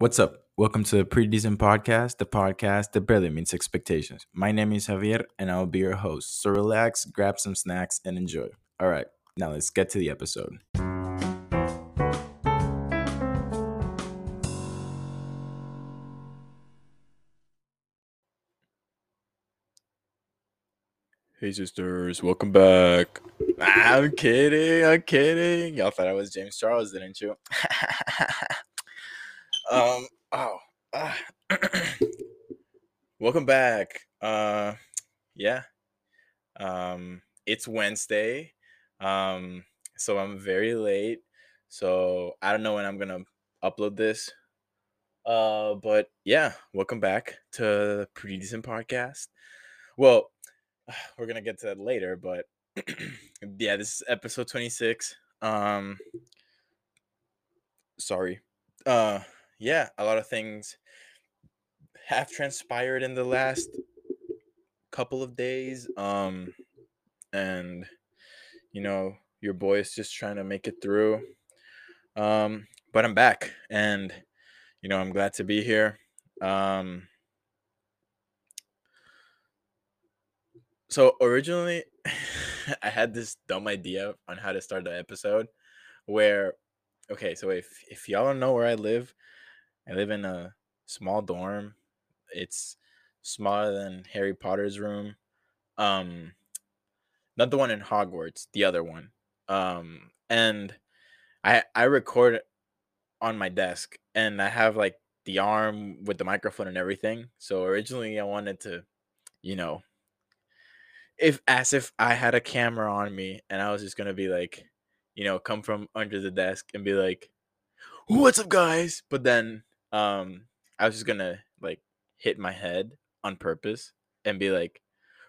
What's up? Welcome to the Pretty Decent Podcast, the podcast that barely meets expectations. My name is Javier, and I will be your host. So relax, grab some snacks, and enjoy. All right, now let's get to the episode. Hey sisters, welcome back. I'm kidding, I'm kidding. Y'all thought I was James Charles, didn't you? um, oh, uh, welcome back. Uh, yeah. Um, it's Wednesday. Um, so I'm very late. So I don't know when I'm gonna upload this. Uh, but yeah, welcome back to the Pretty Decent Podcast. Well, we're gonna get to that later, but yeah, this is episode 26. Um, sorry. Uh, yeah, a lot of things have transpired in the last couple of days. Um, and you know, your boy is just trying to make it through. Um, but I'm back, and you know, I'm glad to be here. Um, so originally, I had this dumb idea on how to start the episode, where, okay, so if if y'all don't know where I live, I live in a small dorm. It's smaller than Harry Potter's room. Um not the one in Hogwarts, the other one. Um and I I record on my desk and I have like the arm with the microphone and everything. So originally I wanted to, you know, if as if I had a camera on me and I was just gonna be like, you know, come from under the desk and be like, "What's up, guys?" But then um I was just gonna like hit my head on purpose and be like,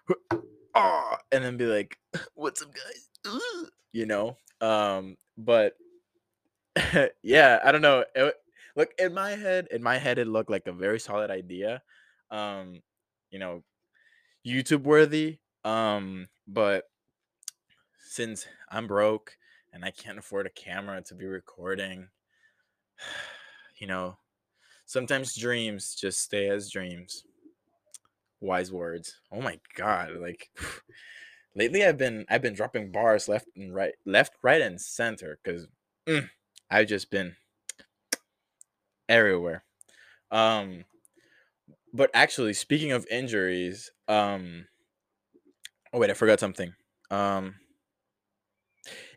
"Ah," and then be like, "What's up, guys?" You know. Um, but yeah, I don't know. It, look in my head, in my head, it looked like a very solid idea. Um, you know, YouTube worthy. Um, but since I'm broke and I can't afford a camera to be recording, you know, sometimes dreams just stay as dreams. Wise words. Oh my god, like lately I've been I've been dropping bars left and right, left, right, and center because mm, I've just been everywhere. Um, but actually, speaking of injuries, um, oh wait, I forgot something. Um,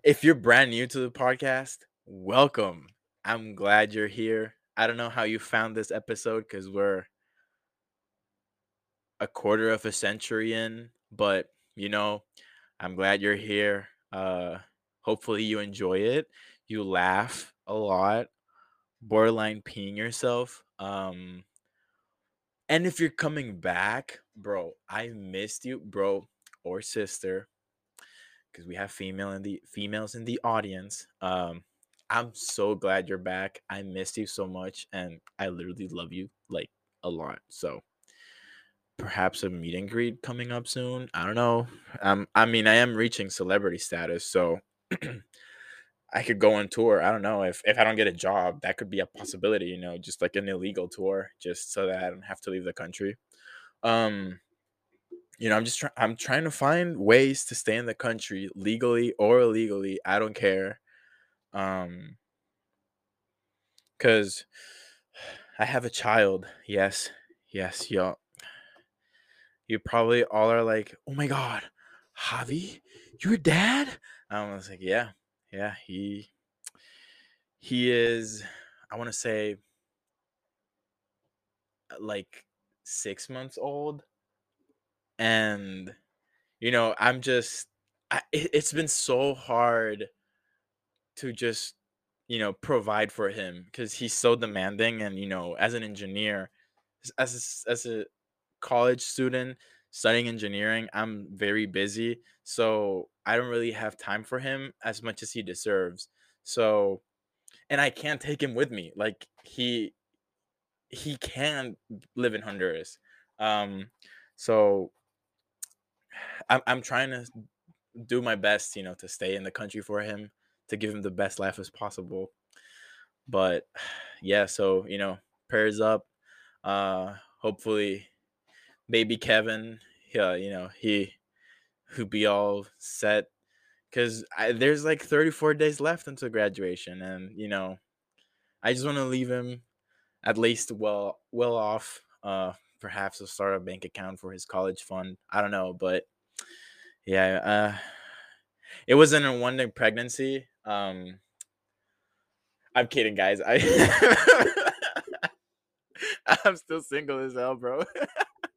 if you're brand new to the podcast, welcome. I'm glad you're here. I don't know how you found this episode because we're a quarter of a century in, but you know, I'm glad you're here. Uh, hopefully you enjoy it. You laugh a lot, borderline peeing yourself. Um, and if you're coming back, bro, I missed you, bro or sister, because we have female in the females in the audience. Um, I'm so glad you're back. I missed you so much, and I literally love you like a lot. So perhaps a meet and greet coming up soon. I don't know. Um, I mean, I am reaching celebrity status, so I could go on tour. I don't know if if I don't get a job, that could be a possibility. You know, just like an illegal tour, just so that I don't have to leave the country. Um, you know, I'm just trying. I'm trying to find ways to stay in the country legally or illegally. I don't care. Um, cause I have a child. Yes, yes, y'all. You probably all are like, "Oh my god, Javi, your dad?" I was like, "Yeah, yeah, he he is. I want to say like six months old." and you know i'm just I, it, it's been so hard to just you know provide for him because he's so demanding and you know as an engineer as a, as a college student studying engineering i'm very busy so i don't really have time for him as much as he deserves. So and i can't take him with me like he he can live in honduras um so I'm I'm trying to do my best, you know, to stay in the country for him, to give him the best life as possible. But yeah, so you know, prayers up. Uh, hopefully, baby Kevin, yeah, you know he, who be all set, because there's like 34 days left until graduation, and you know, I just want to leave him at least well well off. Uh, perhaps to start a bank account for his college fund. I don't know, but yeah, uh, it wasn't a one day pregnancy. Um, I'm kidding, guys. I I'm still single as hell, bro.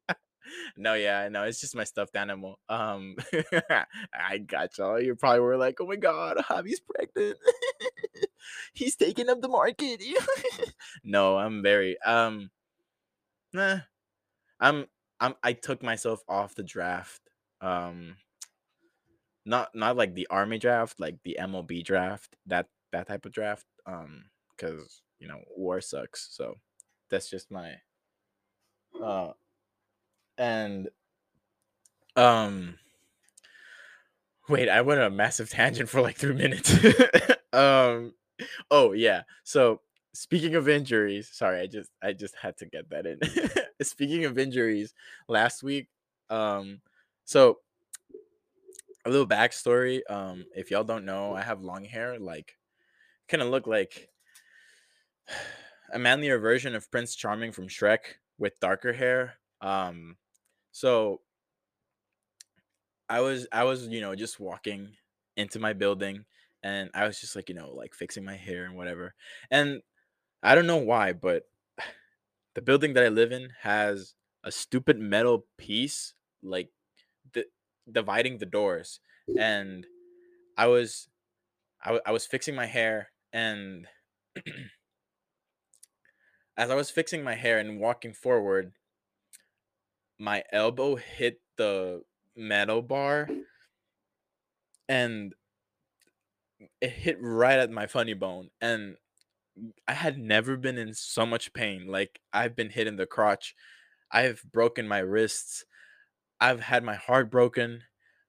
no, yeah, no, it's just my stuffed animal. Um, I got y'all. You probably were like, "Oh my god, Javi's pregnant. He's taking up the market." no, I'm very um, nah. I'm I'm I took myself off the draft. Um, not not like the army draft, like the MLB draft. That that type of draft. Um, because you know war sucks. So that's just my uh and um wait i went on a massive tangent for like three minutes um oh yeah so speaking of injuries sorry i just i just had to get that in speaking of injuries last week um so a little backstory um if y'all don't know i have long hair like kind of look like a manlier version of Prince Charming from Shrek with darker hair. Um, so I was I was you know just walking into my building and I was just like you know like fixing my hair and whatever. And I don't know why, but the building that I live in has a stupid metal piece like dividing the doors and I was I, w- I was fixing my hair and as I was fixing my hair and walking forward, my elbow hit the metal bar and it hit right at my funny bone and I had never been in so much pain. Like I've been hit in the crotch. I've broken my wrists. I've had my heart broken.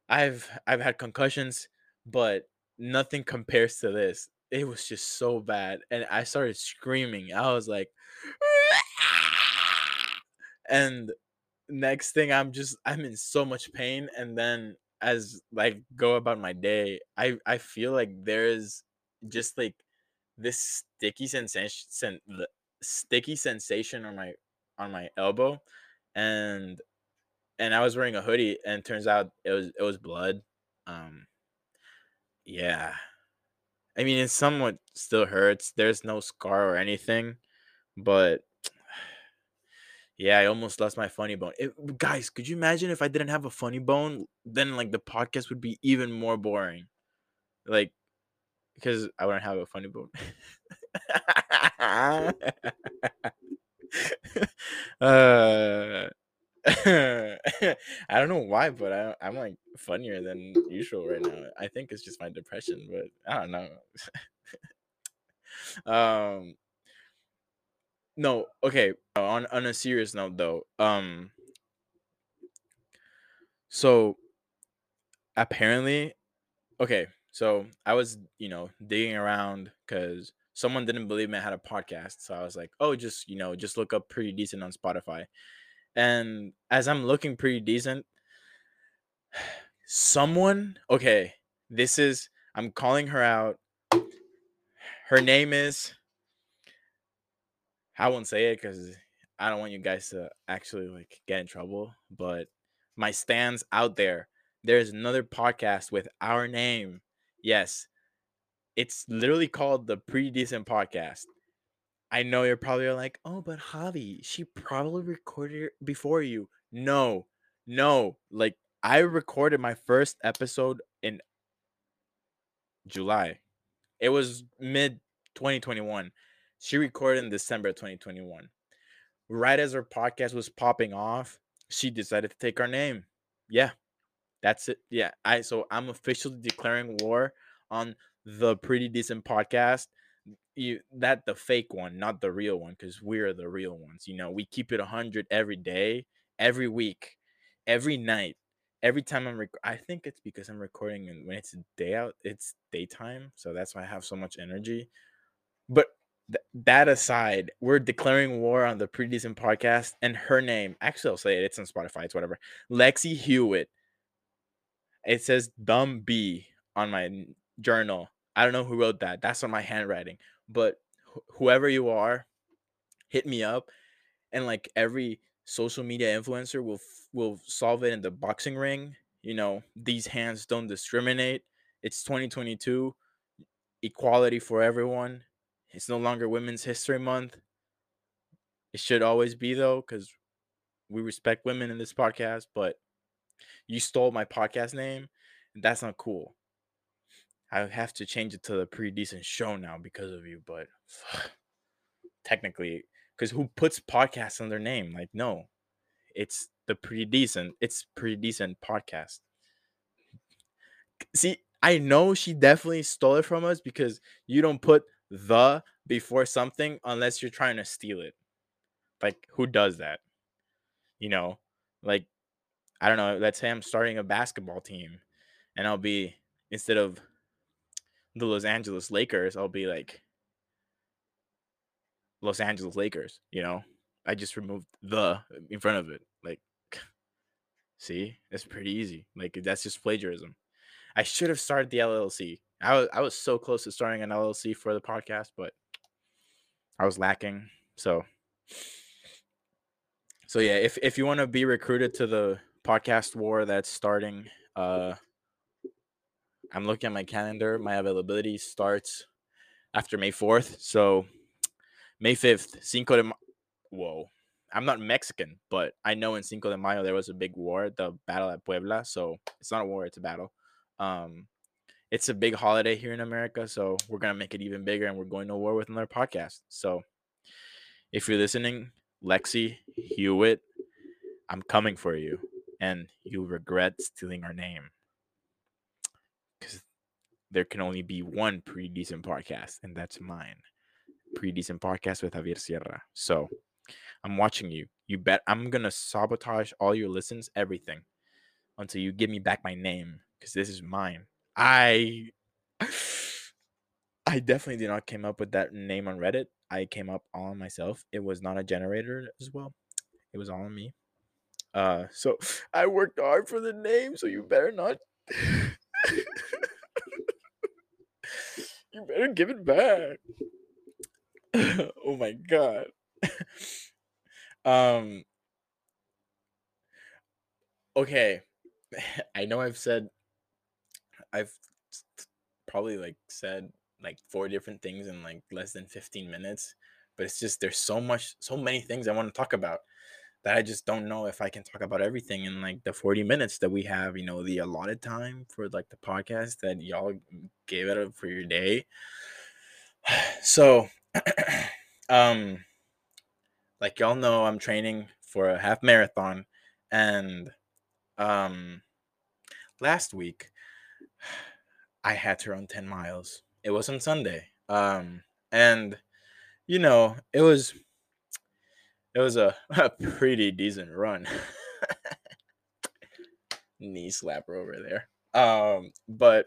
I've I've had concussions, but nothing compares to this. It was just so bad and I started screaming. I was like and next thing I'm just I'm in so much pain and then as like go about my day, I I feel like there's just like this sticky sensation sen- sticky sensation on my on my elbow and and I was wearing a hoodie and turns out it was it was blood. Um yeah. I mean it somewhat still hurts. There's no scar or anything, but yeah, I almost lost my funny bone. It, guys, could you imagine if I didn't have a funny bone? Then like the podcast would be even more boring. Like because I wouldn't have a funny bone. uh, I don't know why, but I, I'm like funnier than usual right now. I think it's just my depression, but I don't know. um, no, okay. On on a serious note though, um so apparently okay, so I was, you know, digging around cuz someone didn't believe me I had a podcast. So I was like, "Oh, just, you know, just look up pretty decent on Spotify." And as I'm looking pretty decent, someone, okay, this is I'm calling her out. Her name is I won't say it because I don't want you guys to actually like get in trouble. But my stands out there. There's another podcast with our name. Yes, it's literally called the Pretty Decent Podcast. I know you're probably like, oh, but Javi, she probably recorded before you. No, no. Like I recorded my first episode in July. It was mid 2021. She recorded in December 2021. Right as her podcast was popping off, she decided to take our name. Yeah, that's it. Yeah, I so I'm officially declaring war on the pretty decent podcast. You that the fake one, not the real one, because we're the real ones. You know, we keep it hundred every day, every week, every night, every time I'm. Rec- I think it's because I'm recording and when it's day out, it's daytime, so that's why I have so much energy. But th- that aside, we're declaring war on the pretty decent podcast and her name. Actually, I'll say it. It's on Spotify. It's whatever. Lexi Hewitt. It says dumb B on my journal. I don't know who wrote that. That's on my handwriting. But wh- whoever you are, hit me up. And like every social media influencer will will solve it in the boxing ring. You know, these hands don't discriminate. It's 2022. Equality for everyone it's no longer Women's History Month. It should always be though, because we respect women in this podcast. But you stole my podcast name, that's not cool. I have to change it to the pretty decent show now because of you. But technically, because who puts podcasts on their name? Like, no, it's the pretty decent. It's pretty decent podcast. See, I know she definitely stole it from us because you don't put the before something unless you're trying to steal it. Like who does that? You know, like I don't know, let's say I'm starting a basketball team and I'll be instead of the Los Angeles Lakers, I'll be like Los Angeles Lakers, you know? I just removed the in front of it. Like see, it's pretty easy. Like that's just plagiarism. I should have started the LLC. I was I was so close to starting an LLC for the podcast, but I was lacking. So so yeah, if if you want to be recruited to the podcast war that's starting, uh I'm looking at my calendar. My availability starts after May 4th. So May 5th, Cinco de Ma- Whoa. I'm not Mexican, but I know in Cinco de Mayo there was a big war, the battle at Puebla. So it's not a war, it's a battle. Um, it's a big holiday here in America, so we're gonna make it even bigger, and we're going to war with another podcast. So, if you're listening, Lexi Hewitt, I'm coming for you, and you'll regret stealing our name there can only be one pretty decent podcast, and that's mine. Pretty decent podcast with Javier Sierra. So, I'm watching you. You bet I'm gonna sabotage all your listens, everything, until you give me back my name because this is mine. I I definitely did not came up with that name on Reddit. I came up all on myself. It was not a generator as well. It was all on me. Uh so I worked hard for the name, so you better not You better give it back. oh my god. um okay. I know I've said I've probably like said like four different things in like less than 15 minutes, but it's just there's so much, so many things I want to talk about that I just don't know if I can talk about everything in like the 40 minutes that we have, you know, the allotted time for like the podcast that y'all gave it up for your day. So, um, like y'all know, I'm training for a half marathon, and um, last week I had to run 10 miles. It was on Sunday. Um, and you know, it was it was a, a pretty decent run. Knee slapper over there. Um, but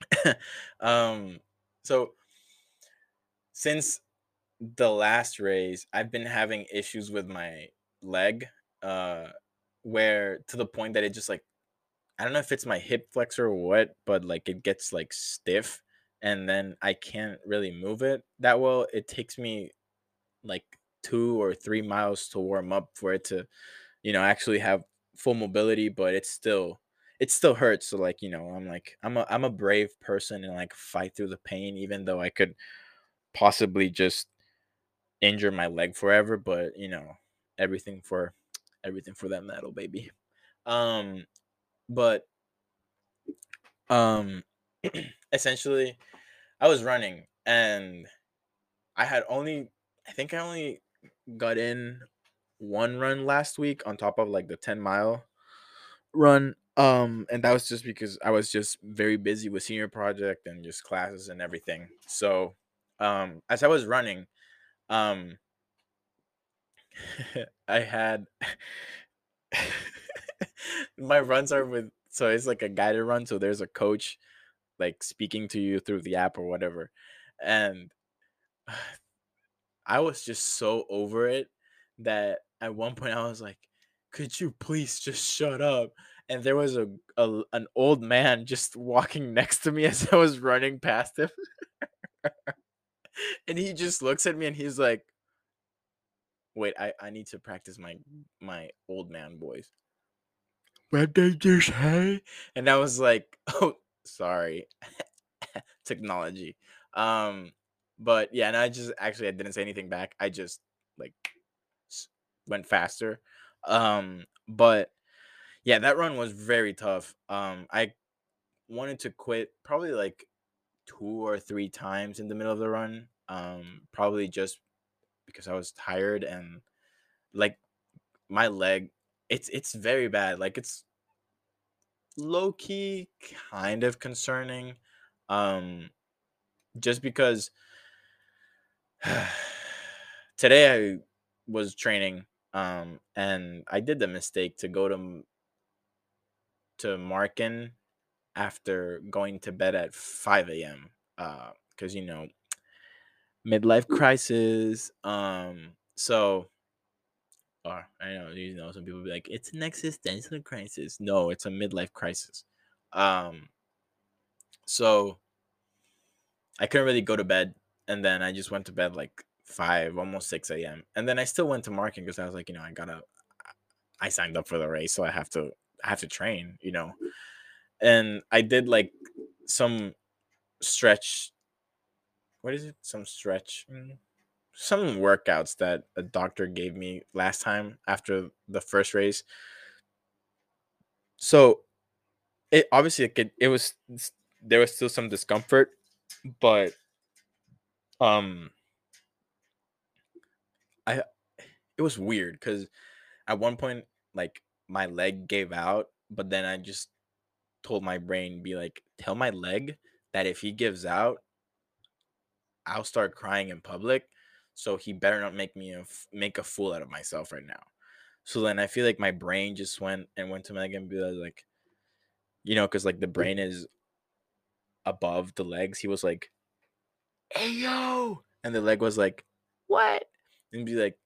um so since the last race, I've been having issues with my leg uh where to the point that it just like I don't know if it's my hip flexor or what, but like it gets like stiff and then I can't really move it that well. It takes me like two or three miles to warm up for it to, you know, actually have full mobility, but it's still it still hurts. So like, you know, I'm like I'm a I'm a brave person and like fight through the pain, even though I could possibly just injure my leg forever, but you know, everything for everything for that metal, baby. Um but um essentially I was running and I had only I think I only got in one run last week on top of like the 10 mile run um and that was just because I was just very busy with senior project and just classes and everything. So um as I was running um I had my runs are with so it's like a guided run so there's a coach like speaking to you through the app or whatever and I was just so over it that at one point I was like, "Could you please just shut up?" And there was a, a an old man just walking next to me as I was running past him. and he just looks at me and he's like, "Wait, I I need to practice my my old man voice." What did you say? And I was like, "Oh, sorry." Technology. Um but yeah, and I just actually I didn't say anything back. I just like went faster. Um but yeah, that run was very tough. Um I wanted to quit probably like two or three times in the middle of the run. Um probably just because I was tired and like my leg it's it's very bad. Like it's low key kind of concerning. Um just because today I was training um and I did the mistake to go to to Markin after going to bed at 5 a.m. uh cuz you know midlife crisis um so or I know you know some people be like it's an existential crisis no it's a midlife crisis um so I couldn't really go to bed and then I just went to bed like five, almost six a.m. And then I still went to Markin because I was like, you know, I gotta, I signed up for the race, so I have to, I have to train, you know. And I did like some stretch. What is it? Some stretch, mm, some workouts that a doctor gave me last time after the first race. So, it obviously it, could, it was there was still some discomfort, but um I it was weird because at one point like my leg gave out, but then I just told my brain be like, tell my leg that if he gives out, I'll start crying in public. So he better not make me a, make a fool out of myself right now. So then I feel like my brain just went and went to my leg and be like, you know, because like the brain is above the legs. He was like, "Hey yo," and the leg was like, "What?" and be like,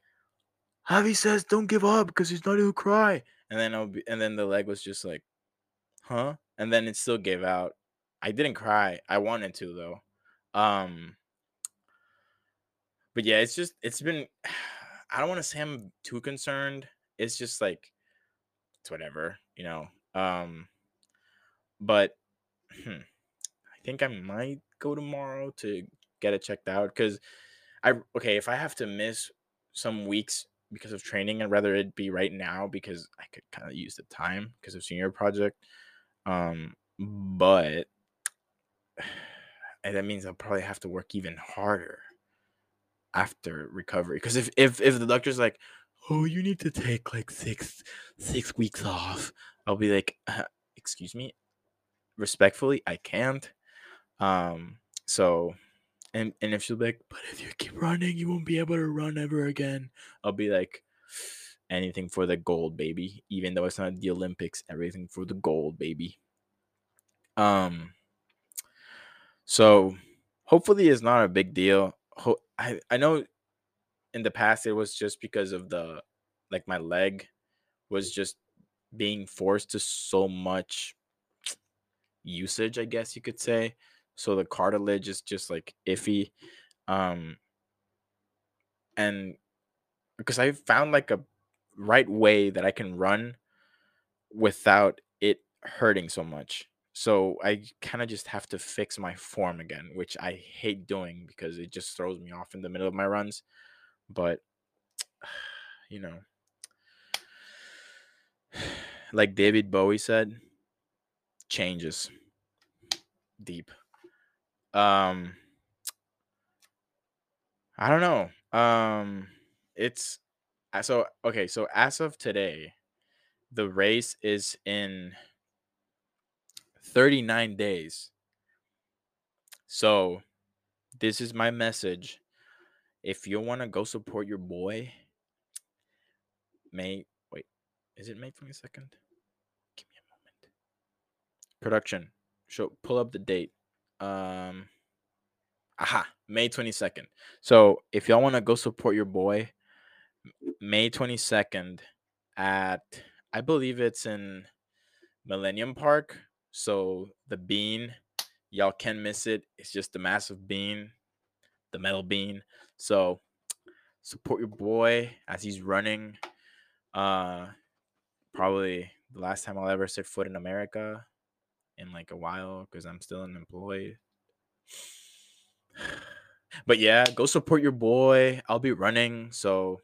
Javi says don't give up because he's not gonna cry. And then I'll be, and then the leg was just like, huh? And then it still gave out. I didn't cry. I wanted to though. Um, but yeah, it's just it's been. I don't want to say I'm too concerned. It's just like it's whatever, you know. Um, but hmm, I think I might go tomorrow to get it checked out because I okay if I have to miss some weeks because of training, I'd rather it be right now because I could kind of use the time because of senior project. Um, but and that means I'll probably have to work even harder after recovery. Because if if if the doctor's like, oh, you need to take like six six weeks off, I'll be like, uh, excuse me, respectfully, I can't. Um, so and and if she'll be like, but if you keep running, you won't be able to run ever again. I'll be like, anything for the gold, baby. Even though it's not the Olympics, everything for the gold, baby. Um. So hopefully it's not a big deal. Ho- I I know in the past it was just because of the like my leg was just being forced to so much usage, I guess you could say so the cartilage is just like iffy um and because i found like a right way that i can run without it hurting so much. So i kind of just have to fix my form again which i hate doing because it just throws me off in the middle of my runs but you know. Like david bowie said changes deep um I don't know. Um it's so okay, so as of today, the race is in 39 days. So this is my message. If you want to go support your boy, May wait, is it May 22nd? Give me a moment. Production. Show pull up the date. Um, aha, May 22nd. So if y'all want to go support your boy, May 22nd at I believe it's in Millennium Park. So the bean, y'all can miss it. It's just the massive bean, the metal bean. So support your boy as he's running. Uh probably the last time I'll ever set foot in America in like a while because I'm still unemployed. But yeah, go support your boy. I'll be running. So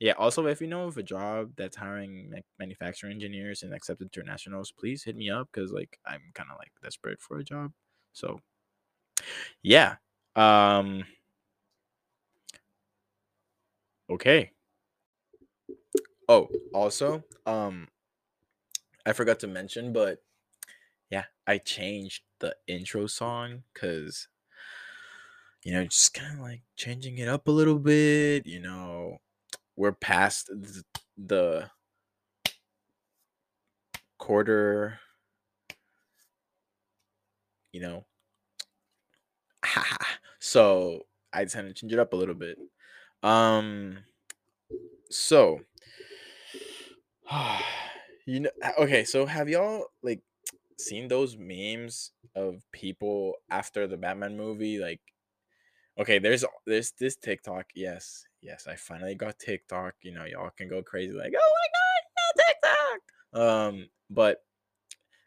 yeah, also if you know of a job that's hiring like manufacturing engineers and accept internationals, please hit me up because like I'm kind of like desperate for a job. So yeah. Um okay. Oh, also, um I forgot to mention, but I changed the intro song because you know, just kind of like changing it up a little bit, you know, we're past th- the quarter, you know. so I decided to change it up a little bit. Um, so you know, okay, so have y'all like seen those memes of people after the Batman movie? Like, okay, there's there's this TikTok. Yes, yes, I finally got TikTok. You know, y'all can go crazy like, oh my god, no TikTok. Um, but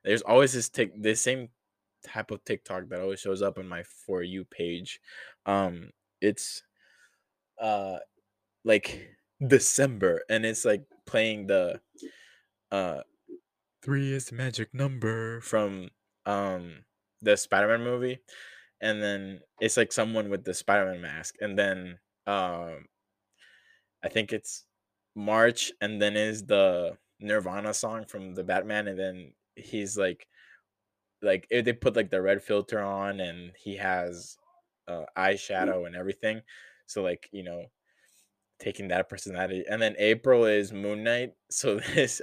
there's always this tick this same type of TikTok that always shows up on my for you page. Um, it's uh like December and it's like playing the uh three is the magic number from um the Spider-Man movie. And then it's like someone with the Spider-Man mask. And then um I think it's March and then is the Nirvana song from the Batman and then he's like like if they put like the red filter on and he has uh eyeshadow and everything. So like, you know, taking that personality. And then April is Moon Knight. So this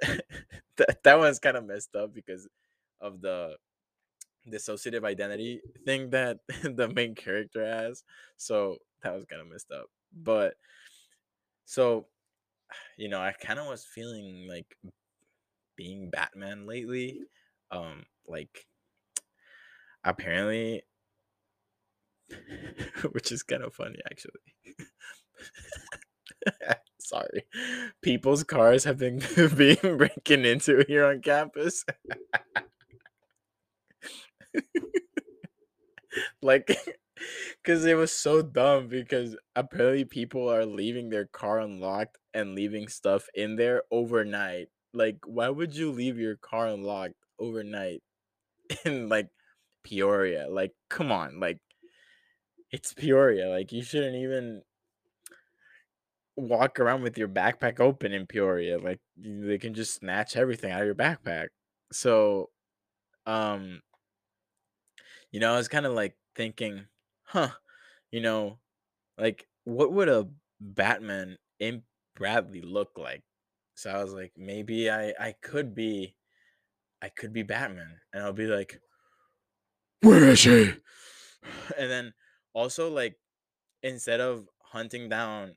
that, that one's kind of messed up because of the dissociative identity thing that the main character has. So that was kind of messed up. But so you know, I kind of was feeling like being Batman lately. Um like apparently which is kind of funny actually. Sorry. People's cars have been being breaking into here on campus. like because it was so dumb because apparently people are leaving their car unlocked and leaving stuff in there overnight like why would you leave your car unlocked overnight in like peoria like come on like it's peoria like you shouldn't even walk around with your backpack open in peoria like they can just snatch everything out of your backpack so um you know, I was kind of like thinking, huh, you know, like what would a Batman in Bradley look like? So I was like, maybe I I could be I could be Batman and I'll be like, where is she? And then also like instead of hunting down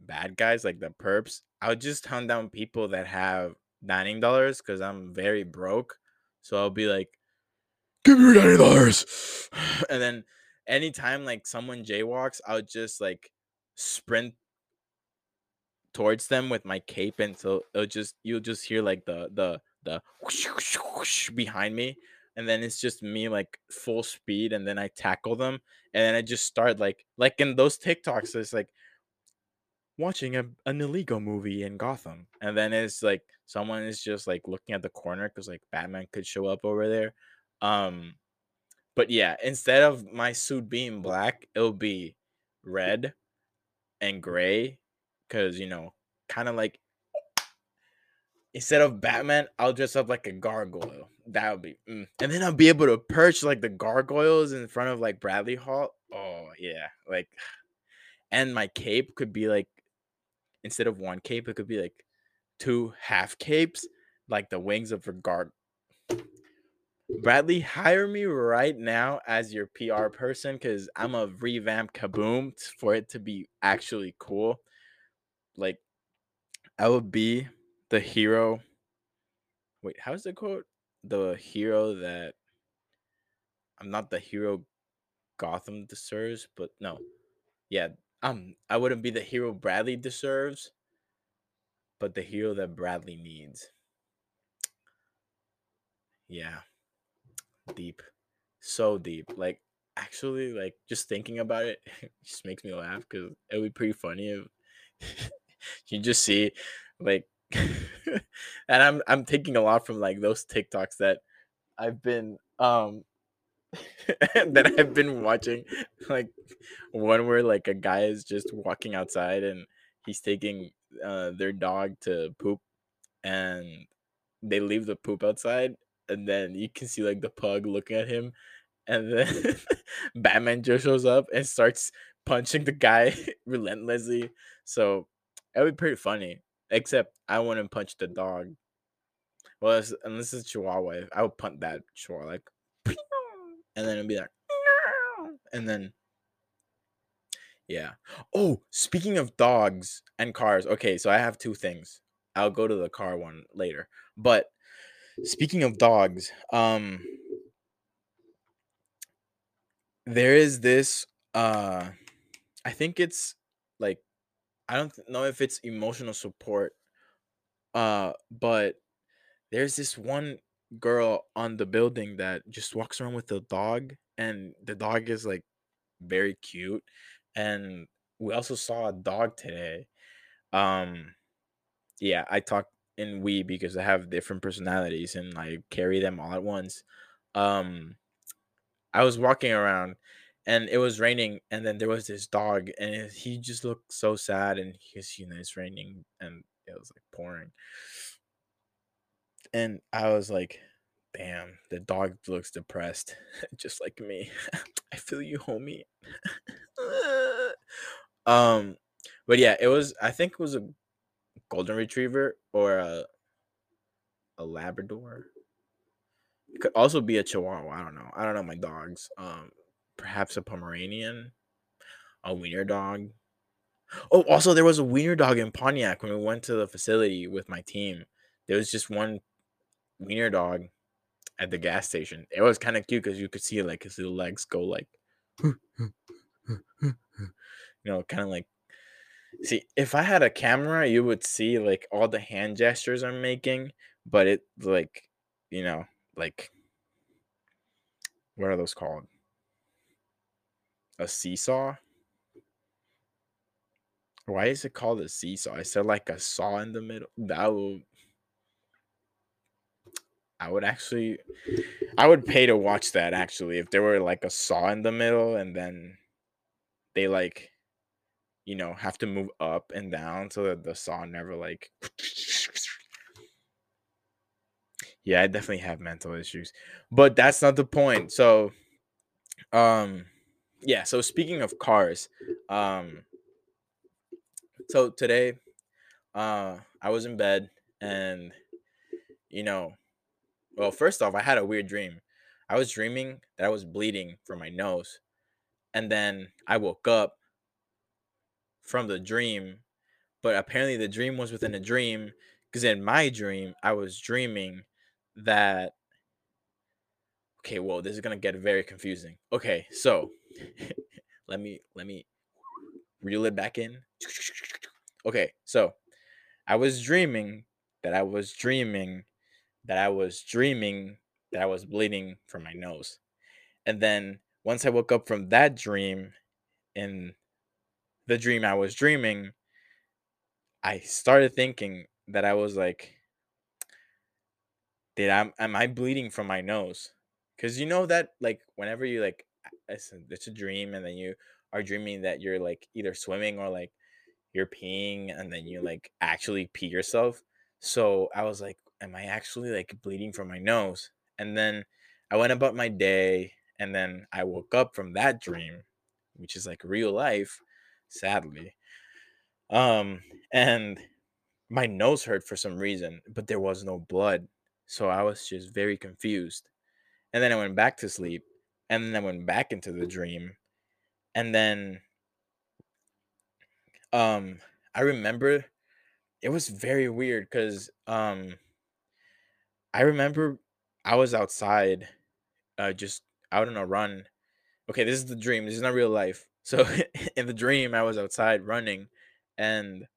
bad guys like the perps, I'll just hunt down people that have dining dollars because I'm very broke. So I'll be like, give me your ninety dollars. And then anytime like someone jaywalks, I'll just like sprint towards them with my cape until it'll just you'll just hear like the the the whoosh, whoosh, whoosh behind me and then it's just me like full speed and then i tackle them and then i just start like like in those tiktoks it's like watching a, an illegal movie in gotham and then it's like someone is just like looking at the corner because like batman could show up over there um, but yeah, instead of my suit being black, it'll be red and gray, because you know, kind of like instead of Batman, I'll dress up like a gargoyle. That would be, mm. and then I'll be able to perch like the gargoyles in front of like Bradley Hall. Oh yeah, like, and my cape could be like instead of one cape, it could be like two half capes, like the wings of regard. Bradley, hire me right now as your PR person because I'm a revamp Kaboom for it to be actually cool. Like, I would be the hero. Wait, how's the quote? The hero that I'm not the hero Gotham deserves, but no, yeah, um, I wouldn't be the hero Bradley deserves, but the hero that Bradley needs. Yeah, deep, so deep. Like actually, like just thinking about it, just makes me laugh because it would be pretty funny if you just see like, and I'm I'm taking a lot from like those TikToks that I've been um that I've been watching like one where like a guy is just walking outside and he's taking uh their dog to poop and they leave the poop outside and then you can see like the pug looking at him and then Batman just shows up and starts punching the guy relentlessly. So it would be pretty funny. Except I wouldn't punch the dog. Well, unless it's Chihuahua, I would punt that Chihuahua like, and then it'd be like, and then yeah. Oh, speaking of dogs and cars, okay, so I have two things. I'll go to the car one later. But speaking of dogs, um there is this uh I think it's like I don't know if it's emotional support uh but there's this one girl on the building that just walks around with a dog and the dog is like very cute and we also saw a dog today um yeah i talk in we because i have different personalities and i carry them all at once um i was walking around and it was raining and then there was this dog and he just looked so sad and he's you know it's raining and it was like pouring and i was like damn the dog looks depressed just like me. I feel you homie. Um but yeah it was i think it was a golden retriever or a, a labrador. It could also be a chihuahua i don't know. I don't know my dogs um perhaps a pomeranian a wiener dog. Oh also there was a wiener dog in pontiac when we went to the facility with my team. There was just one wiener dog at the gas station it was kind of cute because you could see like his little legs go like you know kind of like See, if I had a camera, you would see like all the hand gestures I'm making, but it like, you know, like what are those called? A seesaw? Why is it called a seesaw? Is there like a saw in the middle? That would I would actually I would pay to watch that actually if there were like a saw in the middle and then they like you know have to move up and down so that the saw never like yeah i definitely have mental issues but that's not the point so um yeah so speaking of cars um so today uh i was in bed and you know well first off i had a weird dream. I was dreaming that i was bleeding from my nose and then i woke up from the dream but apparently the dream was within a dream because in my dream i was dreaming that okay well this is gonna get very confusing. Okay so let me let me reel it back in. Okay so i was dreaming that i was dreaming that i was dreaming that i was bleeding from my nose and then once i woke up from that dream in the dream i was dreaming i started thinking that i was like did I am I bleeding from my nose? Because you know that like whenever you like it's a, it's a dream and then you are dreaming that you're like either swimming or like you're peeing and then you like actually pee yourself. So I was like, am I actually like bleeding from my nose? And then I went about my day and then I woke up from that dream, which is like real life, sadly. Um and my nose hurt for some reason, but there was no blood. So I was just very confused. and then I went back to sleep, and then I went back into the dream, and then um I remember it was very weird because um I remember I was outside, uh just out on a run. Okay, this is the dream. This is not real life. So in the dream, I was outside running, and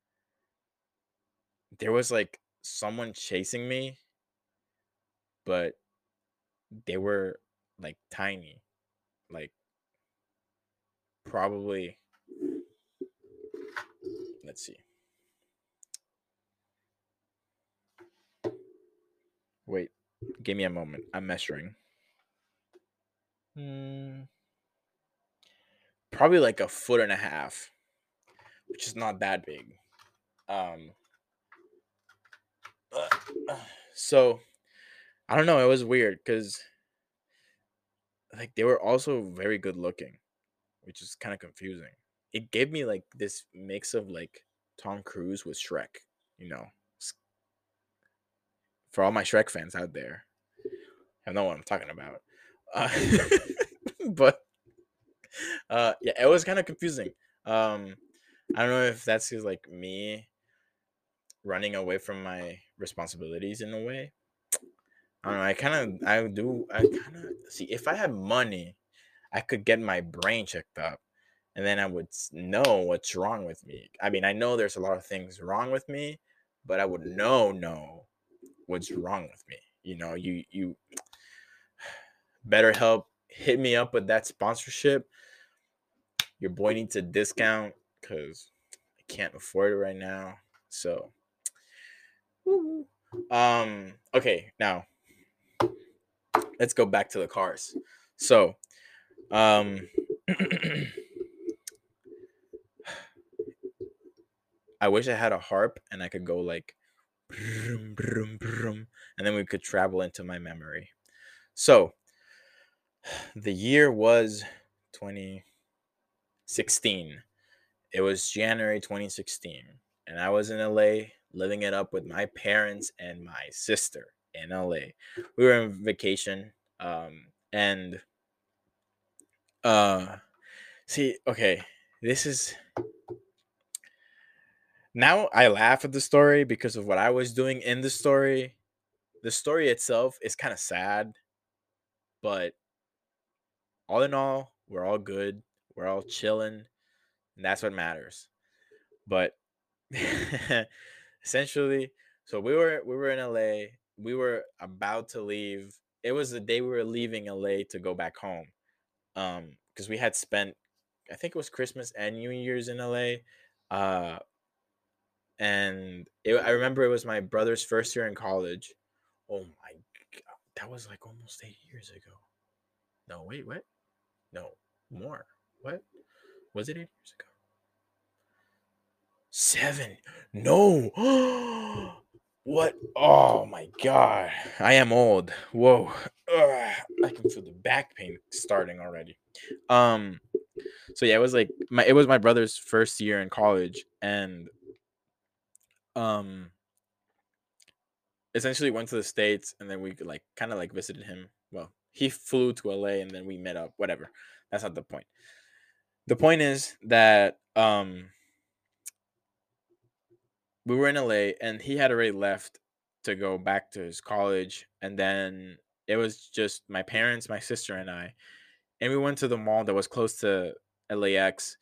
there was like someone chasing me, but they were like tiny, like probably. Let's see. Wait, give me a moment. I'm measuring. Hmm. Probably like a foot and a half, which is not that big. Um. So, I don't know. It was weird because, like, they were also very good looking, which is kind of confusing. It gave me like this mix of like Tom Cruise with Shrek, you know. For all my Shrek fans out there, I know what I'm talking about. Uh, but uh, yeah, it was kind of confusing. Um, I don't know if that's just like me running away from my responsibilities in a way. I don't know. I kind of, I do, I kind of see if I had money, I could get my brain checked up, and then I would know what's wrong with me. I mean, I know there's a lot of things wrong with me, but I would know know what's wrong with me. You know, you you BetterHelp hit me up with that sponsorship. Your boy needs a discount because I can't afford it right now. So, um, okay, now let's go back to the cars. So, um, I wish I had a harp and I could go like, and then we could travel into my memory. So, the year was 2016. It was January 2016, and I was in LA living it up with my parents and my sister in LA. We were on vacation, um, and uh, see, okay, this is now I laugh at the story because of what I was doing in the story. The story itself is kind of sad, but all in all, we're all good. We're all chilling, and that's what matters. But essentially, so we were we were in LA. We were about to leave. It was the day we were leaving LA to go back home. Um, because we had spent I think it was Christmas and New Year's in LA. Uh and it, I remember it was my brother's first year in college. Oh my god, that was like almost eight years ago. No, wait, what? No, more. What? Was it eight years ago? Seven. No. what? Oh my god. I am old. Whoa. Ugh. I can feel the back pain starting already. Um so yeah, it was like my it was my brother's first year in college and um essentially went to the states and then we like kind of like visited him. Well, he flew to LA and then we met up, whatever. That's not the point. The point is that um we were in LA and he had already left to go back to his college and then it was just my parents, my sister and I. And we went to the mall that was close to LAX.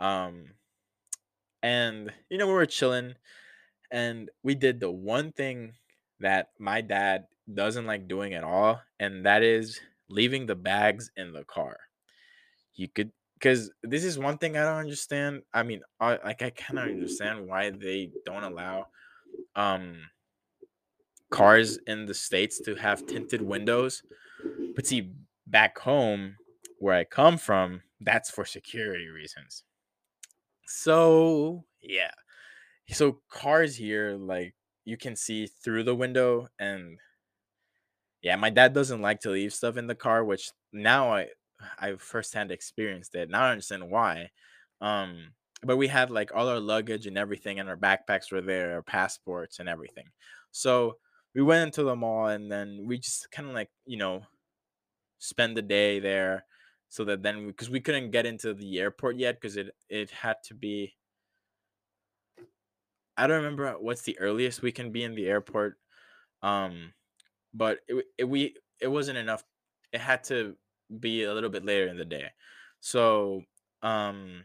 Um and you know we were chilling and we did the one thing that my dad doesn't like doing at all and that is leaving the bags in the car you could because this is one thing I don't understand. I mean, I, like I cannot understand why they don't allow um cars in the states to have tinted windows. But see, back home where I come from, that's for security reasons. So yeah, so cars here, like you can see through the window, and yeah, my dad doesn't like to leave stuff in the car, which now I I've firsthand experienced it. Now I understand why. Um, but we had like all our luggage and everything, and our backpacks were there, our passports and everything. So we went into the mall, and then we just kind of like you know spend the day there so that then because we couldn't get into the airport yet because it it had to be I don't remember what's the earliest we can be in the airport um but it, it we it wasn't enough it had to be a little bit later in the day so um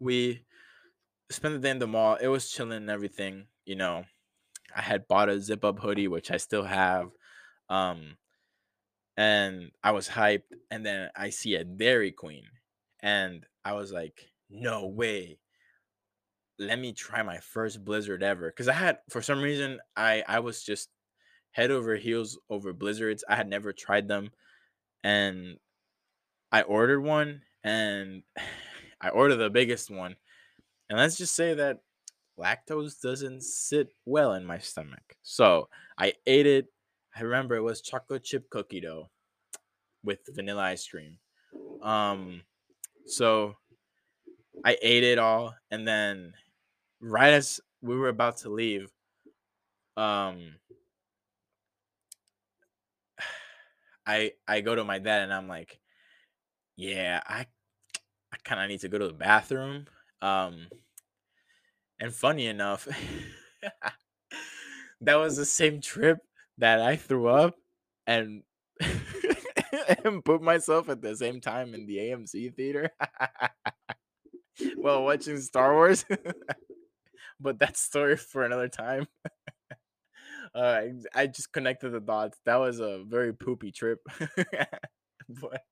we spent the day in the mall it was chilling and everything you know i had bought a zip up hoodie which i still have um and I was hyped. And then I see a Dairy Queen, and I was like, no way. Let me try my first Blizzard ever. Because I had, for some reason, I I was just head over heels over Blizzards. I had never tried them, and I ordered one, and I ordered the biggest one. And let's just say that lactose doesn't sit well in my stomach. So I ate it I remember it was chocolate chip cookie dough with vanilla ice cream. Um, so I ate it all, and then right as we were about to leave, um, I I go to my dad and I'm like, yeah, I I kind of need to go to the bathroom. Um, and funny enough, that was the same trip that I threw up and and put myself at the same time in the AMC theater while watching Star Wars. but that story for another time. uh, I, just connected the dots. That was a very poopy trip. but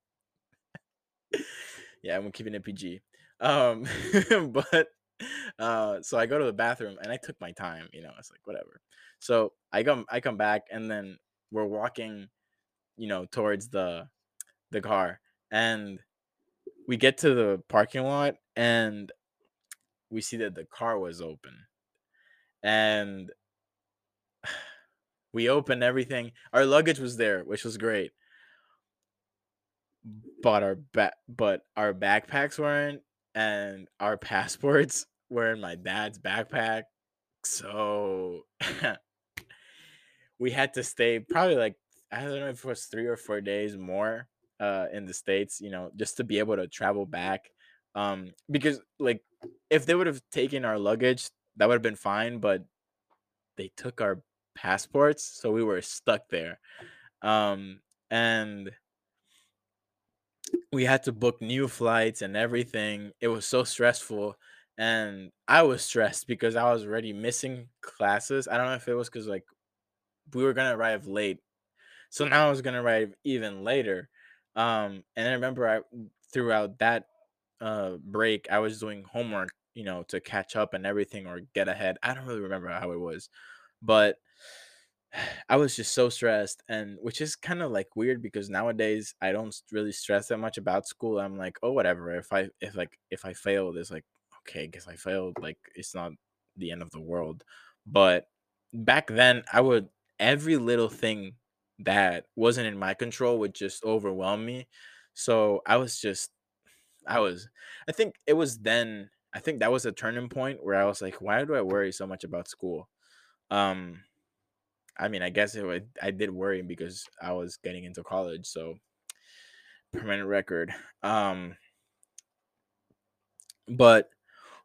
yeah, I'm keeping it PG. Um, but uh, so I go to the bathroom and I took my time. You know, it's like whatever. So I come I come back and then we're walking, you know, towards the the car and we get to the parking lot and we see that the car was open. And we opened everything. Our luggage was there, which was great. But our ba- but our backpacks weren't and our passports were in my dad's backpack. So we had to stay probably like I don't know if it was three or four days more uh, in the states, you know, just to be able to travel back. Um, because like if they would have taken our luggage, that would have been fine, but they took our passports, so we were stuck there. Um, and we had to book new flights and everything. It was so stressful and I was stressed because I was already missing classes. I don't know if it was because like we were gonna arrive late, so now I was gonna arrive even later. Um, and I remember I throughout that uh break I was doing homework, you know, to catch up and everything or get ahead. I don't really remember how it was, but I was just so stressed, and which is kind of like weird because nowadays I don't really stress that much about school. I'm like, oh, whatever. If I if like if I fail, it's like, okay, because I failed. Like it's not the end of the world. But back then, I would every little thing that wasn't in my control would just overwhelm me. So I was just, I was, I think it was then, I think that was a turning point where I was like, why do I worry so much about school? Um, I mean, I guess it would, I did worry because I was getting into college. So permanent record. Um, but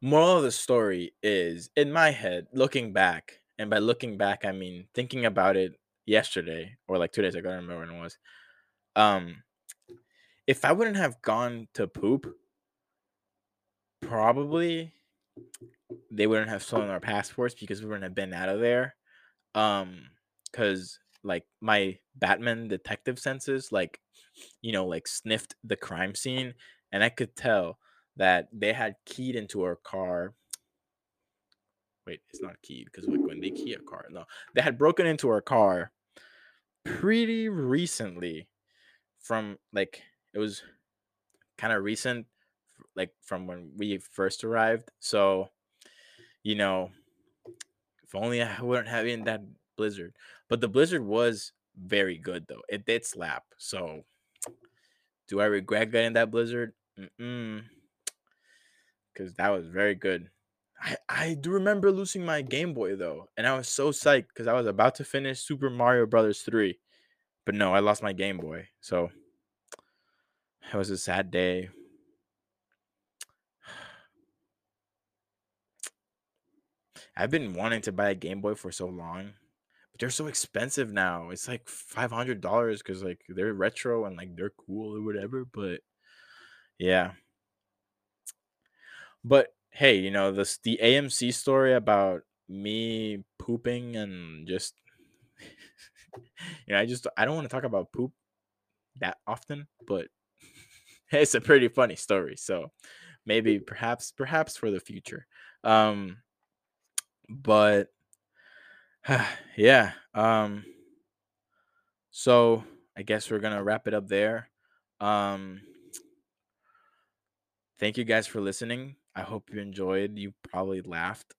moral of the story is in my head, looking back, and by looking back, I mean thinking about it yesterday or like two days ago. I don't remember when it was. Um, if I wouldn't have gone to poop, probably they wouldn't have stolen our passports because we wouldn't have been out of there. Um, because like my Batman detective senses, like you know, like sniffed the crime scene, and I could tell that they had keyed into our car wait, it's not keyed because like when they key a car, no, they had broken into our car pretty recently from like it was kind of recent like from when we first arrived so you know if only i weren't having that blizzard but the blizzard was very good though it did slap so do i regret getting that blizzard? Because that was very good I, I do remember losing my Game Boy though, and I was so psyched because I was about to finish Super Mario Brothers 3. but no, I lost my Game Boy. So it was a sad day. I've been wanting to buy a Game Boy for so long, but they're so expensive now. It's like five hundred dollars because like they're retro and like they're cool or whatever. But yeah, but hey, you know this the AMC story about me pooping and just you know I just I don't want to talk about poop that often, but it's a pretty funny story. So maybe perhaps perhaps for the future. Um but yeah, um so I guess we're going to wrap it up there. Um thank you guys for listening. I hope you enjoyed. You probably laughed.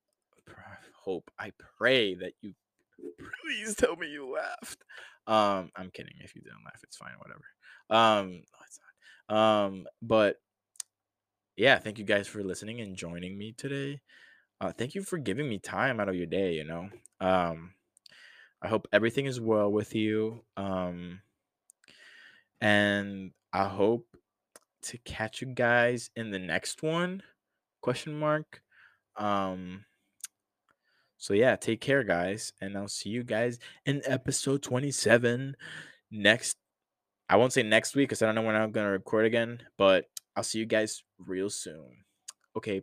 I hope I pray that you please tell me you laughed. Um I'm kidding. If you didn't laugh, it's fine, whatever. Um no, it's not. Um but yeah, thank you guys for listening and joining me today. Uh, thank you for giving me time out of your day. You know, um, I hope everything is well with you. Um, and I hope to catch you guys in the next one. Question mark. Um. So yeah, take care, guys, and I'll see you guys in episode twenty-seven next. I won't say next week because I don't know when I'm gonna record again, but I'll see you guys real soon. Okay,